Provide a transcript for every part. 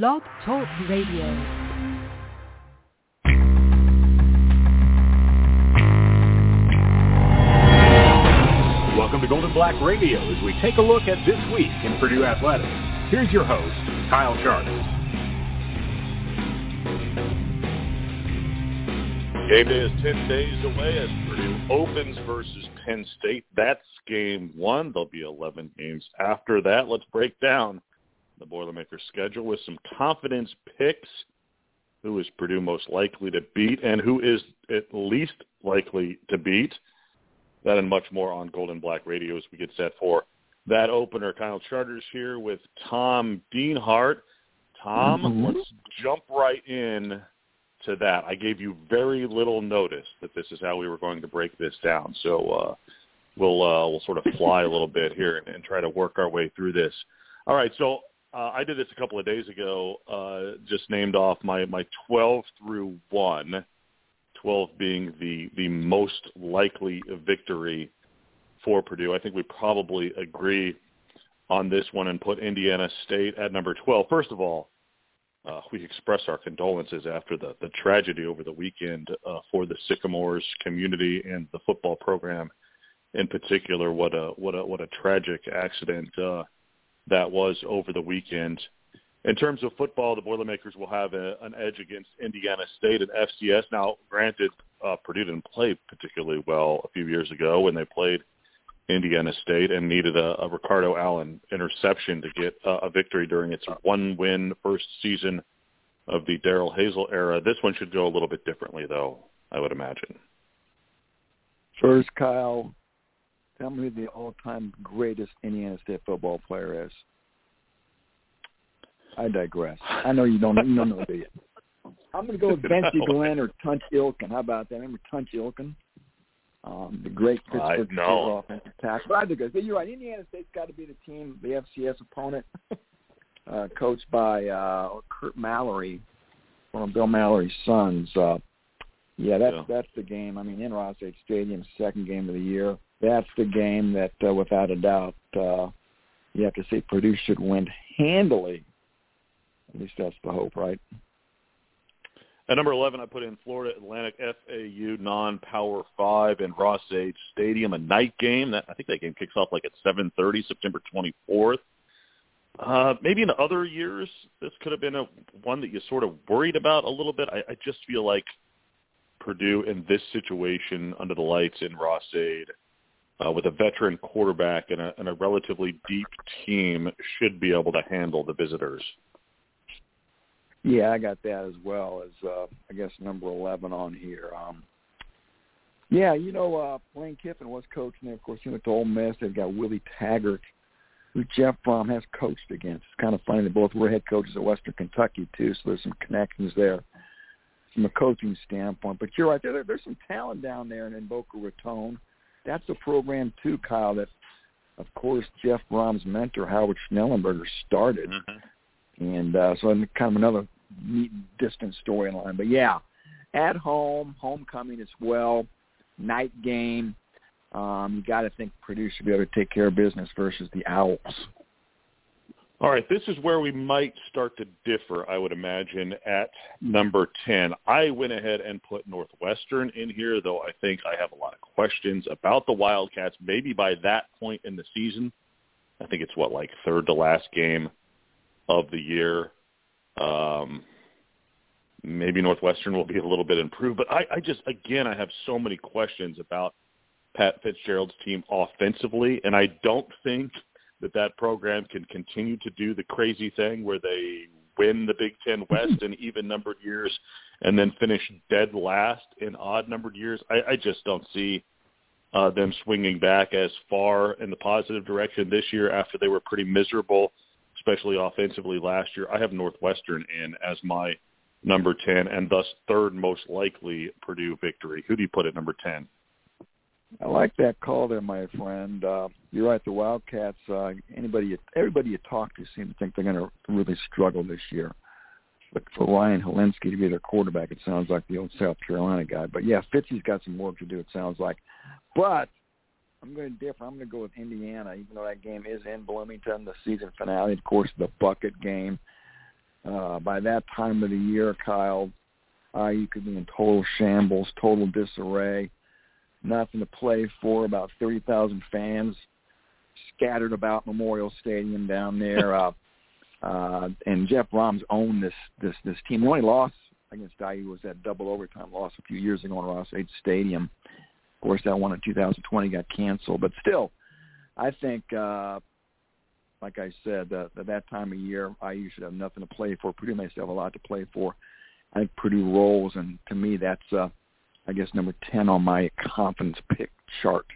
Blog Talk Radio. Welcome to Gold and Black Radio as we take a look at this week in Purdue Athletics. Here's your host, Kyle Charters. Game day is 10 days away as Purdue opens versus Penn State. That's game one. There'll be 11 games after that. Let's break down the Boilermakers schedule with some confidence picks. Who is Purdue most likely to beat and who is at least likely to beat? That and much more on Gold and Black Radio as we get set for that opener. Kyle Charters here with Tom Dienhart. Tom, Mm-hmm. let's jump right in to that. I gave you very little notice that this is how we were going to break this down. So uh, we'll uh, we'll sort of fly a little bit here and, and try to work our way through this. All right, so uh, I did this a couple of days ago. Uh, just named off my my 12 through one. 12 being the the most likely victory for Purdue. I think we probably agree on this one and put Indiana State at number 12. First of all, uh, we express our condolences after the, the tragedy over the weekend uh, for the Sycamores community and the football program in particular. What a what a what a tragic accident uh, that was over the weekend. In terms of football, the Boilermakers will have a, an edge against Indiana State and FCS. Now, granted, uh, Purdue didn't play particularly well a few years ago when they played Indiana State and needed a, a Ricardo Allen interception to get uh, a victory during its one-win first season of the Darrell Hazell era. This one should go a little bit differently, though, I would imagine. First, Kyle, tell me who the all-time greatest Indiana State football player is. I digress. I know you don't. You don't know, do you? I'm going to go with Bensie No. Glenn or Tunch Ilkin. How about that? Remember Tunch Ilkin? Um, the great Pittsburgh. Steelers offensive tackle. But I digress. But you're right. Indiana State's got to be the team, the FCS opponent, uh, coached by uh, Curt Mallory, one of Bill Mallory's sons. Uh, yeah, that's Yeah. that's the game. I mean, in Ross-Ade Stadium, second game of the year. That's the game that, uh, without a doubt, uh, you have to say Purdue should win handily. At least that's the hope, right? At number 11, I put in Florida Atlantic FAU non-power 5 in Ross Age Stadium, a night game. That I think that game kicks off like at 7:30, September 24th. Uh, maybe in other years, this could have been a one that you sort of worried about a little bit. I, I just feel like Purdue in this situation under the lights in Ross Aid, uh, with a veteran quarterback and a, and a relatively deep team, should be able to handle the visitors. Yeah, I got that as well as uh I guess number eleven on here. Um Yeah, you know, uh Lane Kiffin was coaching there. Of course, he went to Ole Miss. They've got Willie Taggart, who Jeff Brohm has coached against. It's kind of funny they both were head coaches at Western Kentucky too, so there's some connections there from a coaching standpoint. But you're right, there there's some talent down there in Boca Raton. That's a program too, Kyle, that of course Jeff Brohm's mentor Howard Schnellenberger started and uh, so I'm kind of another neat distant storyline. But yeah, at home, homecoming as well, night game. Um, you got to think Purdue should be able to take care of business versus the Owls. All right, this is where we might start to differ, I would imagine, at number 10. I went ahead and put Northwestern in here, though I think I have a lot of questions about the Wildcats. Maybe by that point in the season, I think it's what, like third to last game of the year. Um, maybe Northwestern will be a little bit improved, but I, I just, again, I have so many questions about Pat Fitzgerald's team offensively, and I don't think that that program can continue to do the crazy thing where they win the Big Ten West in even numbered years and then finish dead last in odd numbered years. I, I just don't see uh, them swinging back as far in the positive direction this year after they were pretty miserable, especially offensively last year. I have Northwestern in as my number 10 and thus third most likely Purdue victory. Who do you put at number 10? I like that call there, my friend. Uh, you're right. The Wildcats. Uh, anybody, everybody you talk to, seem to think they're going to really struggle this year. But for Ryan Hilinski to be their quarterback, it sounds like the old South Carolina guy. But yeah, Fitzy's got some work to do. It sounds like. But I'm going to differ. I'm going to go with Indiana, even though that game is in Bloomington, the season finale. Of course, the bucket game. uh, by that time of the year, Kyle, IU could be in total shambles, total disarray, nothing to play for. About thirty thousand fans scattered about Memorial Stadium down there. uh, uh, and Jeff Brohm's owned this this this team. The only loss against IU was that double overtime loss a few years ago in Ross-Ade Stadium. Of course, that one in 2020 got canceled, but still, I think, uh, like I said, uh, at that time of year, IU should have nothing to play for. Purdue may still have a lot to play for. I think Purdue rolls, and to me, that's, uh, I guess, number 10 on my confidence pick chart.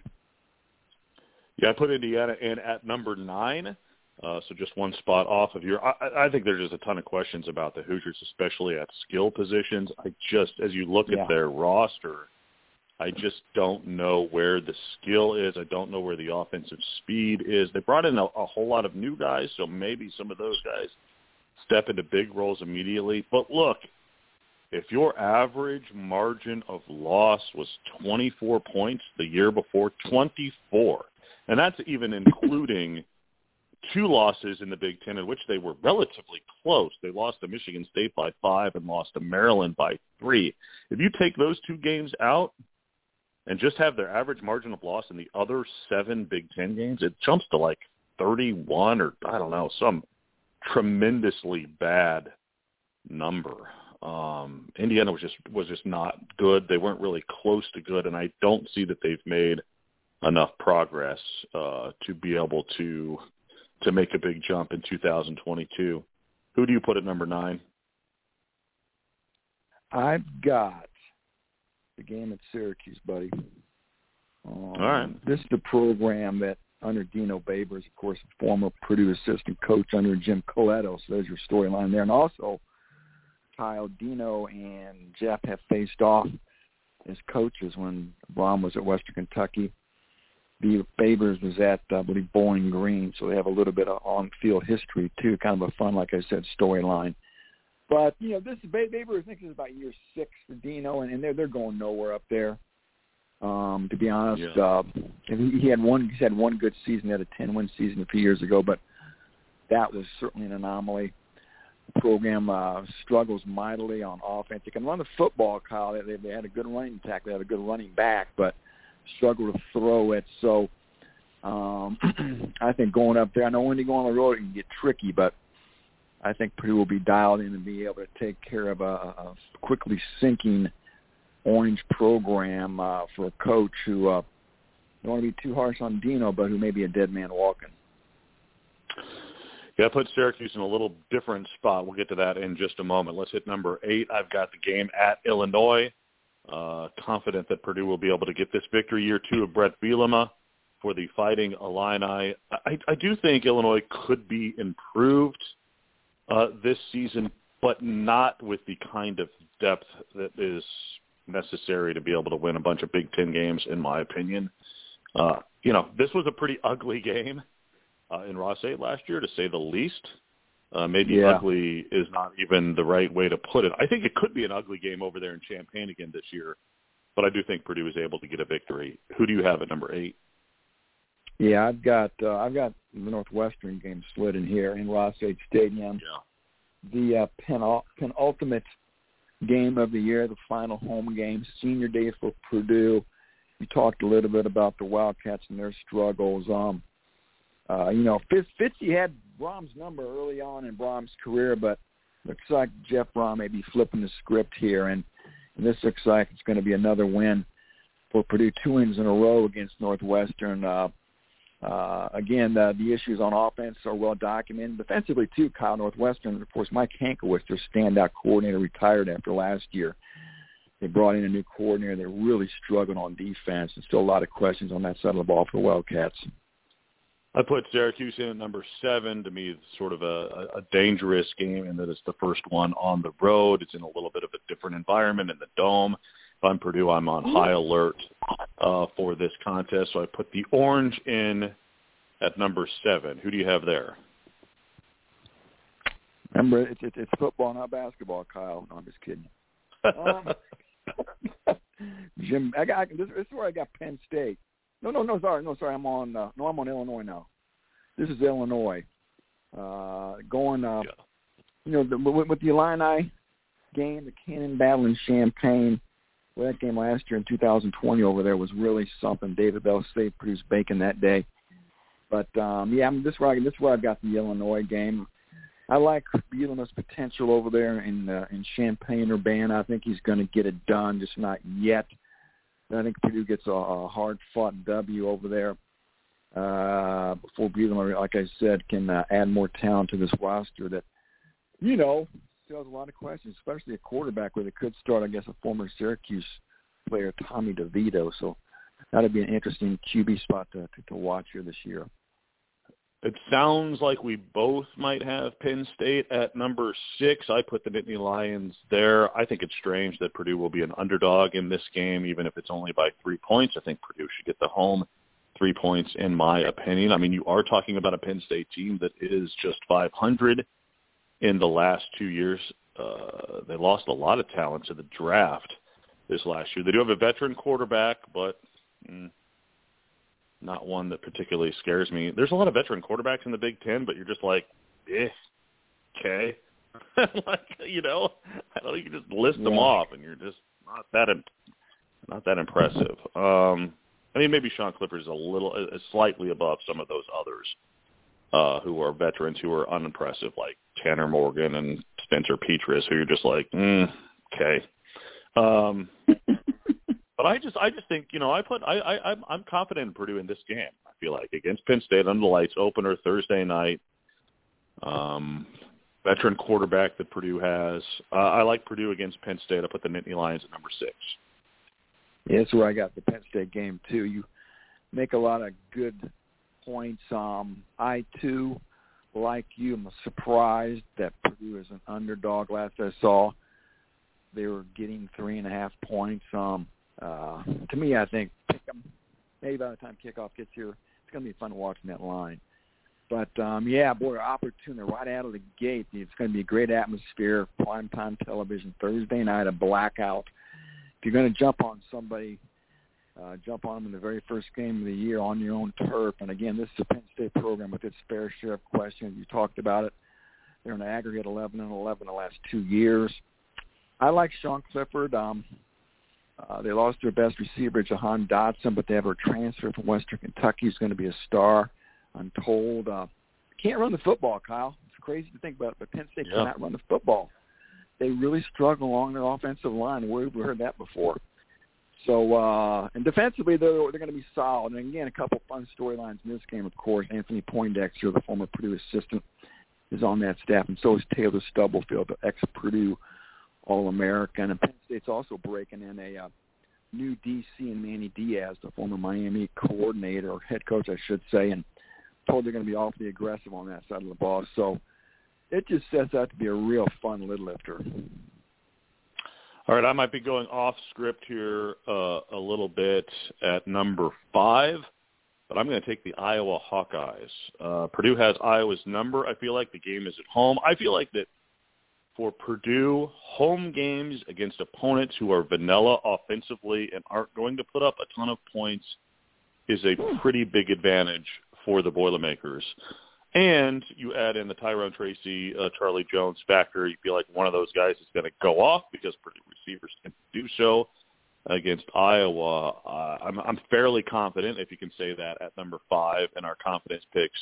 Yeah, I put Indiana in at number nine. Uh, so just one spot off of your. I, I think there's just a ton of questions about the Hoosiers, especially at skill positions. I just, as you look yeah. at their roster, I just don't know where the skill is. I don't know where the offensive speed is. They brought in a, a whole lot of new guys, so maybe some of those guys step into big roles immediately. But look, if your average margin of loss was 24 points the year before, 24, and that's even including two losses in the Big Ten in which they were relatively close. They lost to Michigan State by five and lost to Maryland by three. If you take those two games out and just have their average margin of loss in the other seven Big Ten games, it jumps to like 31 or I don't know, some tremendously bad number. Um, Indiana was just was just not good. They weren't really close to good, and I don't see that they've made enough progress uh, to be able to to make a big jump in 2022. Who do you put at number nine? I've got the game at Syracuse, buddy. Um, All right. This is the program that under Dino Babers, of course, former Purdue assistant coach under Jim Colletto. So there's your storyline there. And also, Kyle Dino and Jeff have faced off as coaches when Brohm was at Western Kentucky. B. Babers was at, I believe, Bowling Green, so they have a little bit of on-field history too. Kind of a fun, like I said, storyline. But you know, this is Babers. I think is about year six for Dino, and, and they're they're going nowhere up there. Um, to be honest, Yeah. uh, he, he had one he had one good season, he had a ten win season a few years ago, but that was certainly an anomaly. Program uh, struggles mightily on offense. They can run the football, Kyle. They, they had a good running attack. They had a good running back, but struggle to throw it. So um, I think going up there, I know when you go on the road it can get tricky, but I think Purdue will be dialed in and be able to take care of a, a quickly sinking orange program uh, for a coach who uh, don't want to be too harsh on Dino, but who may be a dead man walking. Yeah, I put Syracuse in a little different spot. We'll get to that in just a moment. Let's hit number eight. I've got the game at Illinois. Uh, confident that Purdue will be able to get this victory. Year two of Brett Bielema for the Fighting Illini. I, I do think Illinois could be improved uh, this season, but not with the kind of depth that is necessary to be able to win a bunch of Big Ten games, in my opinion. Uh, you know, this was a pretty ugly game uh, in Ross-Ade last year, to say the least. Uh, maybe Yeah. ugly is not even the right way to put it. I think it could be an ugly game over there in Champaign again this year, but I do think Purdue is able to get a victory. Who do you have at number eight? Yeah, I've got uh, I've got the Northwestern game slid in here in Ross-Ade Stadium. Yeah. the uh, penul- penultimate game of the year, the final home game, senior day for Purdue. We talked a little bit about the Wildcats and their struggles. Um, uh, you know, Fitz, Fitzy had Brohm's number early on in Brohm's career, but looks like Jeff Brohm may be flipping the script here, and, and this looks like it's going to be another win for Purdue, two wins in a row against Northwestern. Uh, uh, again, the, the issues on offense are well documented. Defensively, too, Kyle Northwestern, of course, Mike Hankwitz, their standout coordinator, retired after last year. They brought in a new coordinator. They're really struggling on defense. and still a lot of questions on that side of the ball for the Wildcats. I put Syracuse in at number seven. To me, it's sort of a, a dangerous game in that it's the first one on the road. It's in a little bit of a different environment in the dome. If I'm Purdue, I'm on high alert uh, for this contest. So I put the orange in at number seven. Who do you have there? Remember, it's, it's, it's football, not basketball, Kyle. No, I'm just kidding. Um, Jim, I got this, this is where I got Penn State. No, no, no, sorry, no, sorry. I'm on. Uh, no, I'm on Illinois now. This is Illinois. Uh, going. Uh, Yeah. you know, the, with, with the Illini game, the Cannon Battle in Champaign, well, that game last year in 2020 over there was really something. David Bell saved Purdue's bacon that day. But um, yeah, I mean, this is where I, this is where I got the Illinois game. I like Bielema's potential over there in uh, in Champaign Urbana. I think he's going to get it done, just not yet. I think Purdue gets a, a hard-fought W over there uh, before Bielema, like I said, can uh, add more talent to this roster that, you know, still has a lot of questions, especially a quarterback where they could start, I guess, a former Syracuse player, Tommy DeVito. So that'd be an interesting QB spot to, to, to watch here this year. It sounds like we both might have Penn State at number six. I put the Nittany Lions there. I think it's strange that Purdue will be an underdog in this game, even if it's only by three points. I think Purdue should get the home three points, in my opinion. I mean, you are talking about a Penn State team that is just 500 in the last two years. Uh, they lost a lot of talent to the draft this last year. They do have a veteran quarterback, but mm, not one that particularly scares me. There's a lot of veteran quarterbacks in the Big Ten, but you're just like, eh, okay. like, you know, I don't. You can just list them off, and you're just not that not that impressive. Um, I mean, maybe Sean Clifford is a little, is slightly above some of those others uh, who are veterans who are unimpressive, like Tanner Morgan and Spencer Petras, who you're just like, mm, okay. Um, but I just, I just think, you know, I put, I, I, I'm, I'm confident in Purdue in this game. I feel like against Penn State under the lights, opener Thursday night. Um, veteran quarterback that Purdue has. Uh, I like Purdue against Penn State. I put the Nittany Lions at number six. Yeah, that's where I got the Penn State game too. You make a lot of good points. Um, I too, like you, am surprised that Purdue is an underdog. Last I saw, they were getting three and a half points. Um, uh, to me, I think pick them. Maybe by the time kickoff gets here, it's going to be fun watching that line. But um, yeah, boy, opportunity right out of the gate. It's going to be a great atmosphere. Primetime television Thursday night, a blackout. If you're going to jump on somebody, uh, jump on them in the very first game of the year on your own turf. And again, this is a Penn State program with its fair share of questions. You talked about it. They're an aggregate 11 and 11 the last two years. I like Sean Clifford. Um, uh, they lost their best receiver, Jahan Dotson, but they have a transfer from Western Kentucky who's going to be a star. I'm told. Uh, can't run the football, Kyle. It's crazy to think about, but Penn State yeah. cannot run the football. They really struggle along their offensive line. Have heard that before? So, uh, and defensively, they're, they're going to be solid. And again, a couple fun storylines in this game, of course. Anthony Poindexter, the former Purdue assistant, is on that staff, and so is Taylor Stubblefield, the ex-Purdue All-American. And Penn State's also breaking in a uh, new DC and Manny Diaz, the former Miami coordinator or head coach, I should say, and told they're going to be awfully aggressive on that side of the ball. So it just sets out to be a real fun lid lifter. All right, I might be going off script here uh, a little bit at number five, but I'm going to take the Iowa Hawkeyes. Uh, Purdue has Iowa's number. I feel like the game is at home. I feel like that for Purdue, home games against opponents who are vanilla offensively and aren't going to put up a ton of points is a pretty big advantage for the Boilermakers. And you add in the Tyrone Tracy, uh, Charlie Jones factor. You feel like one of those guys is going to go off because Purdue receivers can do so against Iowa. Uh, I'm, I'm fairly confident, if you can say that, at number five in our confidence picks,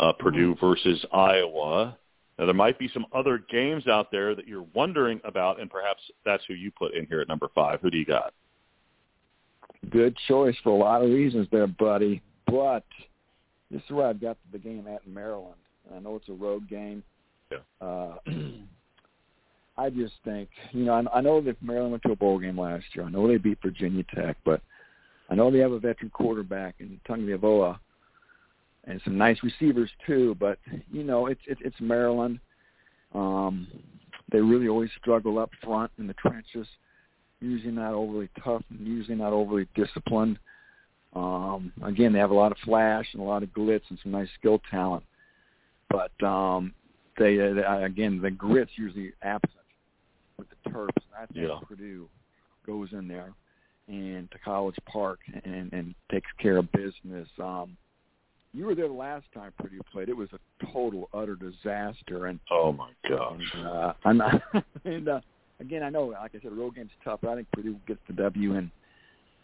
uh, Purdue mm-hmm. versus Iowa. Now, there might be some other games out there that you're wondering about, and perhaps that's who you put in here at number five. Who do you got? Good choice for a lot of reasons there, buddy. But – this is where I've got the game at in Maryland. I know it's a road game. Yeah. Uh, I just think, you know, I, I know that Maryland went to a bowl game last year. I know they beat Virginia Tech, but I know they have a veteran quarterback in Tagovailoa and some nice receivers too. But you know, it's it's, it's Maryland. Um, they really always struggle up front in the trenches, usually not overly tough and usually not overly disciplined. Um, again, they have a lot of flash and a lot of glitz and some nice skill talent, but um, they, uh, they again the grit's usually absent with the Terps. I think yeah. Purdue goes in there and to College Park and and takes care of business. Um, you were there the last time Purdue played. It was a total utter disaster. And oh my gosh, and, uh, I'm not, and uh, again, I know, like I said, road game's tough. But I think Purdue gets the W in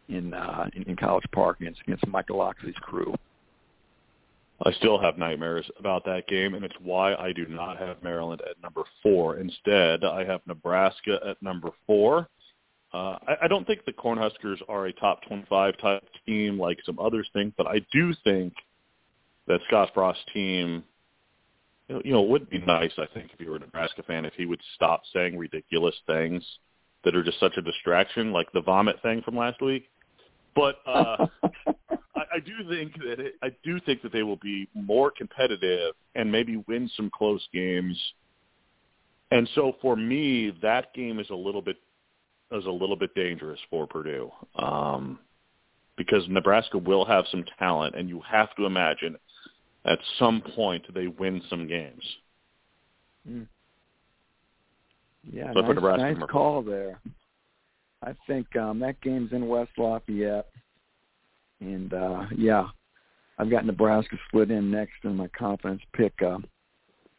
in uh, in, in College Park against against Michael Locksley's crew. I still have nightmares about that game, and it's why I do not have Maryland at number four. Instead, I have Nebraska at number four. Uh, I, I don't think the Cornhuskers are a top 25 type team like some others think, but I do think that Scott Frost's team, you know, it would be nice, I think, if you were a Nebraska fan, if he would stop saying ridiculous things that are just such a distraction, like the vomit thing from last week. But uh, I, I do think that it, I do think that they will be more competitive and maybe win some close games. And so for me, that game is a little bit is a little bit dangerous for Purdue um, because Nebraska will have some talent, and you have to imagine at some point they win some games. Mm. Yeah, so nice, nice call there. I think um, that game's in West Lafayette, and uh, yeah, I've got Nebraska split in next in my confidence pick. Uh,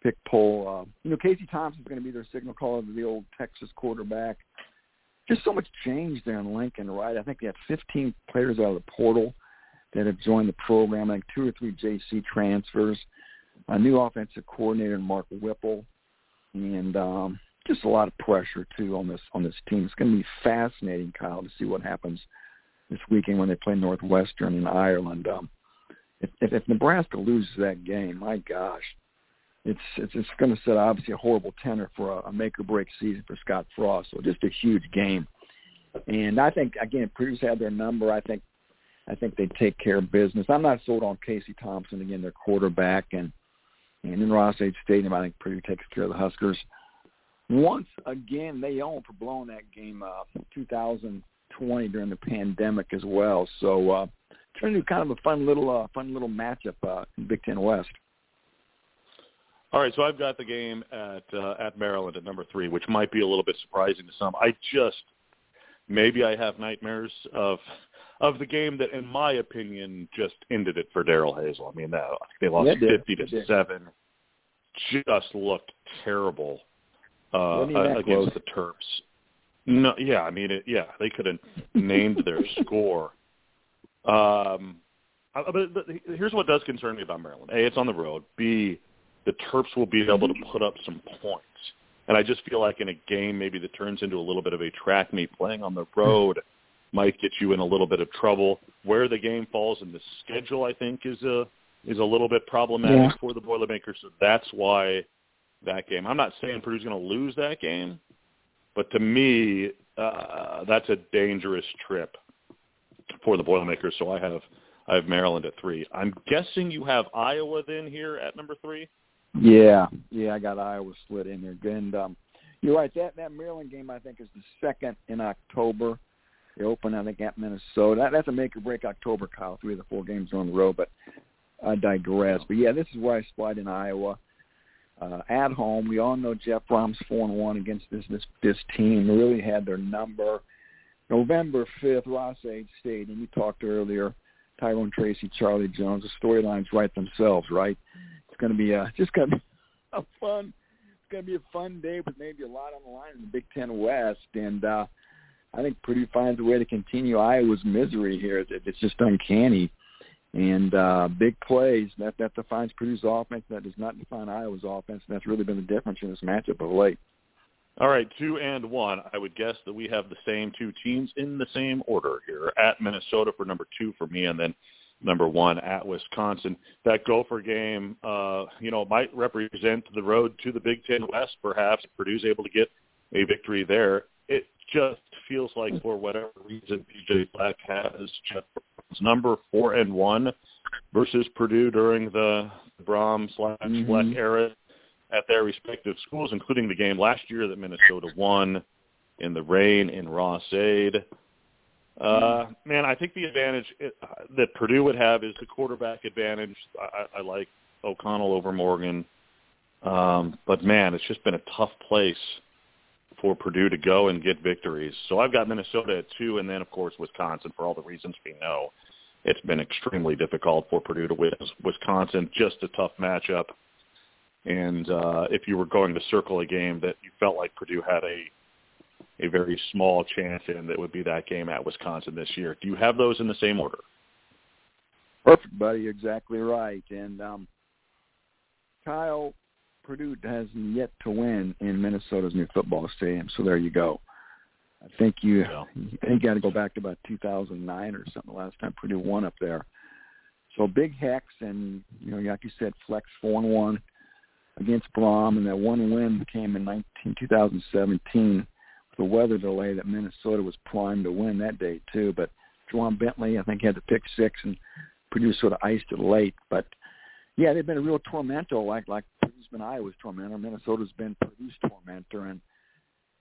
pick poll. Uh, you know, Casey Thompson's going to be their signal caller, the old Texas quarterback just so much change there in Lincoln, right? I think they had 15 players out of the portal that have joined the program. Think two or three JC transfers, a new offensive coordinator, Mark Whipple, and um, just a lot of pressure too on this on this team. It's going to be fascinating, Kyle, to see what happens this weekend when they play Northwestern in Ireland. Um, if, if, if Nebraska loses that game, my gosh, it's it's, it's going to set obviously a horrible tenor for a, a make or break season for Scott Frost. So just a huge game, and I think again Purdue's had their number. I think I think they take care of business. I'm not sold on Casey Thompson again, their quarterback, and and in Ross-Ade Stadium, I think Purdue takes care of the Huskers. Once again, they own for blowing that game up 2020 during the pandemic as well. So uh, turned into kind of a fun little uh, fun little matchup uh, in Big Ten West. All right, so I've got the game at uh, at Maryland at number three, which might be a little bit surprising to some. I just maybe I have nightmares of of the game that, in my opinion, just ended it for Darrell Hazell. I mean, that, they lost yeah, fifty to seven. Just looked terrible uh, against close. the Terps. No, yeah, I mean, it, yeah, they could have named their score. Um, but, but here's what does concern me about Maryland: A, it's on the road. B, the Terps will be able to put up some points. And I just feel like in a game maybe that turns into a little bit of a track meet, playing on the road might get you in a little bit of trouble. Where the game falls in the schedule, I think, is a is a little bit problematic yeah. for the Boilermakers. So that's why that game. I'm not saying Purdue's going to lose that game, but to me, uh, that's a dangerous trip for the Boilermakers. So I have I have Maryland at three. I'm guessing you have Iowa then here at number three. Yeah, yeah, I got Iowa split in there. And um, you're right. That that Maryland game I think is the second in October. They open I think at Minnesota. That, that's a make or break October, Kyle. Three of the four games are on the road, but I digress. But yeah, this is where I slide in Iowa. Uh, at home, we all know Jeff Brohm's four and one against this this this team. They really had their number. November fifth, Ross-Ade Stadium. You talked earlier. Tyrone Tracy, Charlie Jones. The storylines write themselves, right? It's going to be a just going to be a fun. It's going to be a fun day with maybe a lot on the line in the Big Ten West, and uh, I think Purdue finds a way to continue Iowa's misery here. It's just uncanny, and uh, big plays that that defines Purdue's offense. That does not define Iowa's offense, and that's really been the difference in this matchup of late. All right, two and one. I would guess that we have the same two teams in the same order here. At Minnesota for number two for me, and then number one at Wisconsin. That Gopher game, uh, you know, might represent the road to the Big Ten West. Perhaps Purdue's able to get a victory there. It just feels like for whatever reason, PJ Fleck has Jeff's number four and one versus Purdue during the Brohm slash Fleck mm-hmm. era at their respective schools, including the game last year that Minnesota won in the rain in Ross-Ade. Uh, man, I think the advantage uh, that Purdue would have is the quarterback advantage. I, I like O'Connell over Morgan, um, but man, it's just been a tough place for Purdue to go and get victories. So I've got Minnesota at two, and then of course Wisconsin for all the reasons we know it's been extremely difficult for Purdue to win. Wisconsin, just a tough matchup. And uh, if you were going to circle a game that you felt like Purdue had a a very small chance in, that would be that game at Wisconsin this year. Do you have those in the same order? Perfect, buddy. Exactly right. And um, Kyle, Purdue hasn't yet to win in Minnesota's new football stadium. So there you go. I think you yeah. I think you got to go back to about 2009 or something. The last time Purdue won up there. So big hex, and you know, like you said, Fleck's four and one against Brohm, and that one win came in 19, 2017 with the weather delay that Minnesota was primed to win that day too. But Ja'Whaun Bentley, I think, had to pick six, and Purdue sort of iced it late. But yeah, they've been a real tormentor, like like Purdue's been Iowa's tormentor. Minnesota's been Purdue's tormentor, and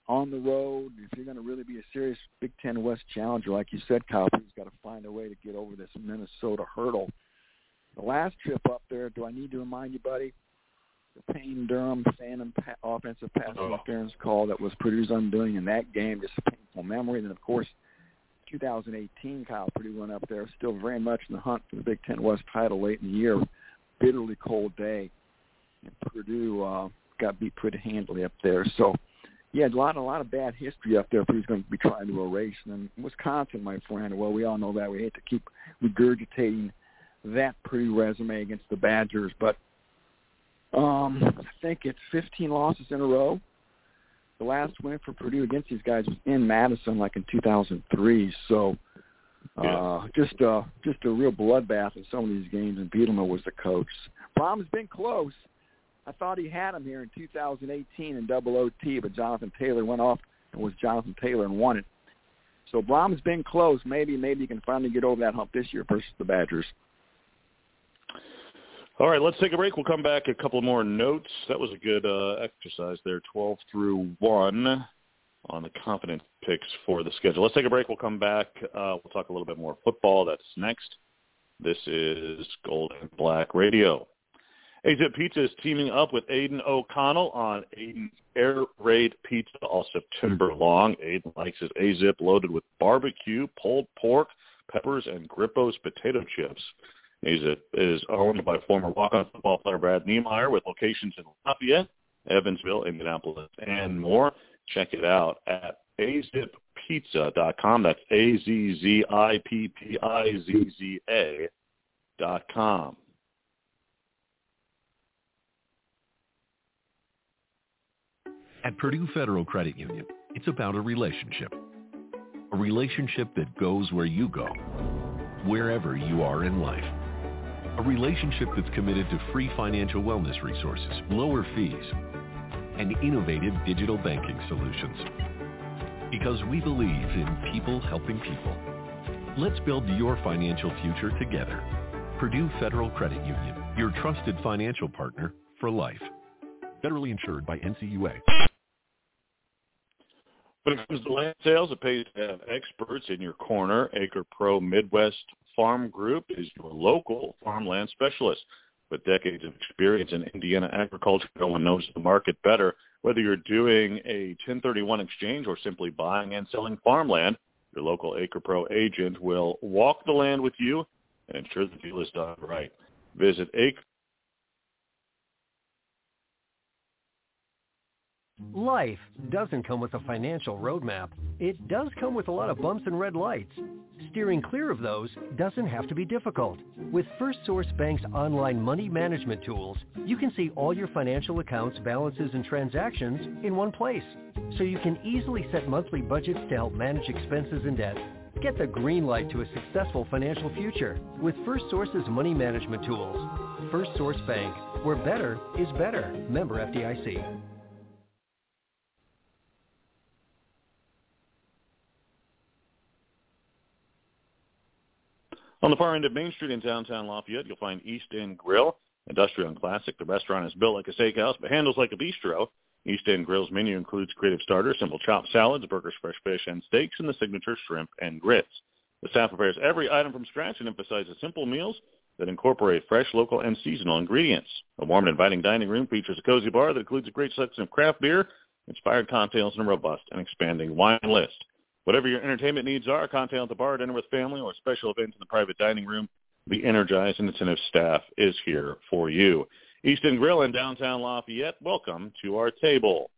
on the road, if you're going to really be a serious Big Ten West challenger, like you said, Kyle, he's got to find a way to get over this Minnesota hurdle. The last trip up there, do I need to remind you, buddy? The Payne Durham Phantom pa- offensive pass oh. interference call that was Purdue's undoing in that game, just a painful memory. And then, of course, 2018, Kyle Purdue went up there, still very much in the hunt for the Big Ten West title late in the year. Bitterly cold day, Purdue uh, got beat pretty handily up there. So yeah, a lot, a lot of bad history up there. If he's going to be trying to erase. And then Wisconsin, my friend. Well, we all know that. We hate to keep regurgitating that pretty resume against the Badgers, but um, I think it's 15 losses in a row. The last win for Purdue against these guys was in Madison, like in 2003. So uh, yeah. just uh, just a real bloodbath in some of these games. And Bielema was the coach. Brohm's been close. I thought he had him here in 2018 in double OT, but Jonathan Taylor went off and was Jonathan Taylor and won it. So Brohm's been close. Maybe maybe he can finally get over that hump this year versus the Badgers. All right, let's take a break. We'll come back. A couple more notes. That was a good uh, exercise there, 12 through 1 on the confident picks for the schedule. Let's take a break. We'll come back. Uh, we'll talk a little bit more football. That's next. This is Gold and Black Radio. Azzip Pizza is teaming up with Aidan O'Connell on Aidan's Air Raid Pizza all September long. Aidan likes his Azzip loaded with barbecue, pulled pork, peppers, and Grippos potato chips. Azzip is owned by former walk-on football player Brad Niemeyer with locations in Lafayette, Evansville, Indianapolis, and more. Check it out at azzippizza.com. That's A-Z-Z-I-P-P-I-Z-Z-A dot com. At Purdue Federal Credit Union, it's about a relationship. A relationship that goes where you go, wherever you are in life. A relationship that's committed to free financial wellness resources, lower fees, and innovative digital banking solutions. Because we believe in people helping people. Let's build your financial future together. Purdue Federal Credit Union, your trusted financial partner for life. Federally insured by NCUA. When it comes to land sales, it pays to have experts in your corner. Acre Pro Midwest Farm Group is your local farmland specialist. With decades of experience in Indiana agriculture, no one knows the market better. Whether you're doing a 1031 exchange or simply buying and selling farmland, your local Acre Pro agent will walk the land with you and ensure the deal is done right. Visit Acre Life doesn't come with a financial roadmap. It does come with a lot of bumps and red lights. Steering clear of those doesn't have to be difficult. With First Source Bank's online money management tools, you can see all your financial accounts, balances, and transactions in one place. So you can easily set monthly budgets to help manage expenses and debt. Get the green light to a successful financial future with First Source's money management tools. First Source Bank, where better is better. Member FDIC. On the far end of Main Street in downtown Lafayette, you'll find East End Grill, industrial and classic. The restaurant is built like a steakhouse, but handles like a bistro. East End Grill's menu includes creative starters, simple chopped salads, burgers, fresh fish, and steaks, and the signature shrimp and grits. The staff prepares every item from scratch and emphasizes simple meals that incorporate fresh, local, and seasonal ingredients. A warm and inviting dining room features a cozy bar that includes a great selection of craft beer, inspired cocktails, and a robust and expanding wine list. Whatever your entertainment needs are, cocktail at the bar, dinner with family, or special events in the private dining room, the Energized and Incentive staff is here for you. East End Grill in downtown Lafayette, welcome to our table.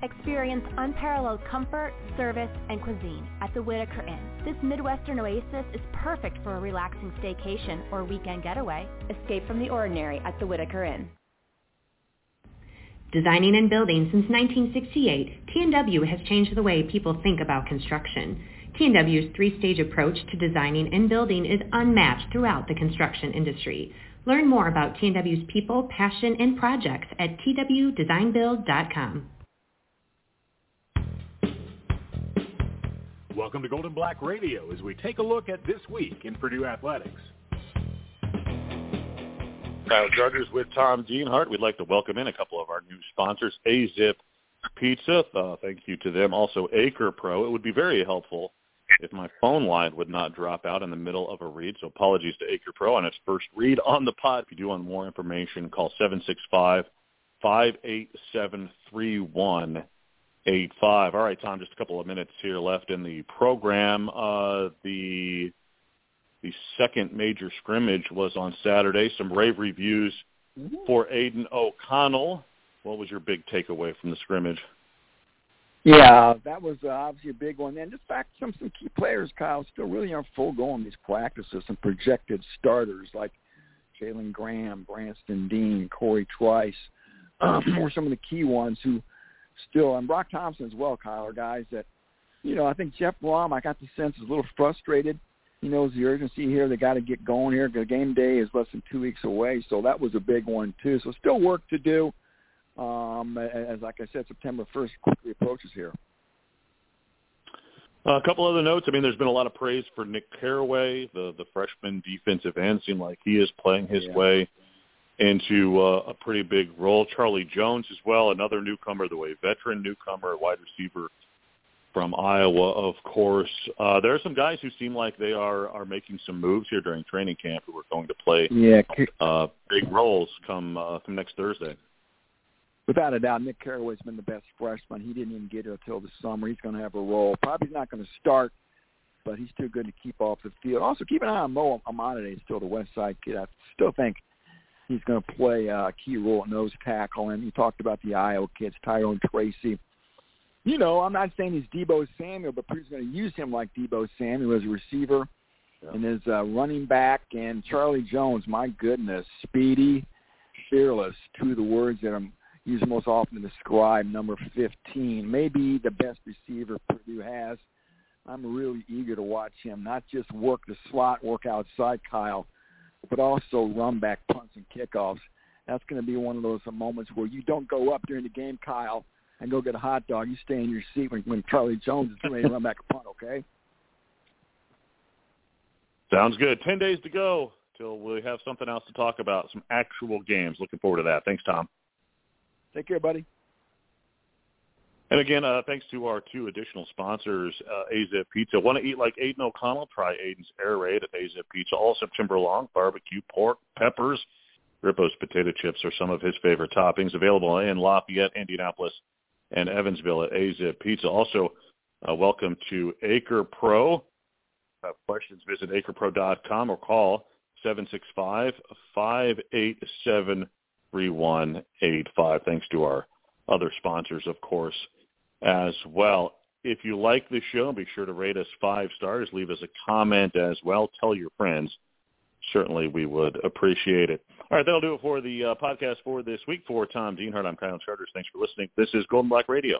Experience unparalleled comfort, service, and cuisine at the Whitaker Inn. This Midwestern oasis is perfect for a relaxing staycation or weekend getaway. Escape from the ordinary at the Whitaker Inn. Designing and building since 1968, T&W has changed the way people think about construction. T&W's three-stage approach to designing and building is unmatched throughout the construction industry. Learn more about T&W's people, passion, and projects at twdesignbuild.com. Welcome to Gold and Black Radio as we take a look at this week in Purdue athletics. Kyle Charters with Tom Dienhart. We'd like to welcome in a couple of our new sponsors, Azzip Pizza. Uh, thank you to them. Also, Acre Pro. It would be very helpful if my phone line would not drop out in the middle of a read. So apologies to Acre Pro on its first read on the pod. If you do want more information, call 765 587 eight five. All right, Tom. Just a couple of minutes here left in the program. Uh, the the second major scrimmage was on Saturday. Some rave reviews mm-hmm. for Aidan O'Connell. What was your big takeaway from the scrimmage? Yeah, that was uh, obviously a big one. And in fact, some some key players, Kyle, still really aren't full go on these practices. Some projected starters like Jalen Graham, Branson Deen, Corey Trice, um, were some of the key ones who still, and Brock Thompson as well, Kyle, are guys that, you know, I think Jeff Brohm, I got the sense, is a little frustrated. He knows the urgency here. They got to get going here. The game day is less than two weeks away, so that was a big one too. So still work to do. Um, as like I said, September 1st quickly approaches here. Uh, a couple other notes. I mean, there's been a lot of praise for Nick Caraway, the the freshman defensive end. Seemed like he is playing his yeah. way into uh, a pretty big role. Charlie Jones as well, another newcomer, the way veteran newcomer, wide receiver from Iowa, of course. Uh, there are some guys who seem like they are are making some moves here during training camp who are going to play yeah. uh, big roles come uh, come next Thursday. Without a doubt, Nick Caraway's been the best freshman. He didn't even get it until the summer. He's going to have a role. Probably not going to start, but he's too good to keep off the field. Also, keep an eye on Mo Omonode, still the West Side kid. I still think – he's going to play a key role at nose tackle. And you talked about the Iowa kids, Tyrone Tracy. You know, I'm not saying he's Deebo Samuel, but Purdue's going to use him like Deebo Samuel as a receiver yeah. and as a uh, running back. And Charlie Jones, my goodness, speedy, fearless, two of the words that I'm using most often to describe number 15, maybe the best receiver Purdue has. I'm really eager to watch him not just work the slot, work outside Kyle, but also run back punts and kickoffs. That's going to be one of those moments where you don't go up during the game, Kyle, and go get a hot dog. You stay in your seat when, when Charlie Jones is ready to run back a punt, okay? Sounds good. Ten days to go till we have something else to talk about, some actual games. Looking forward to that. Thanks, Tom. Take care, buddy. And again, uh, thanks to our two additional sponsors, uh, Azzip Pizza. Want to eat like Aidan O'Connell? Try Aidan's Air Raid at Azzip Pizza all September long. Barbecue, pork, peppers, Grippos potato chips are some of his favorite toppings. Available in Lafayette, Indianapolis, and Evansville at Azzip Pizza. Also, uh, welcome to Acre Pro. Questions, visit acrepro.com or call 765-587-3185. Thanks to our other sponsors, of course as well. If you like the show, be sure to rate us five stars. Leave us a comment as well. Tell your friends. Certainly, we would appreciate it. All right, that'll do it for the uh, podcast for this week. For Tom Dienhart, I'm Kyle Charters. Thanks for listening. This is Gold and Black Radio.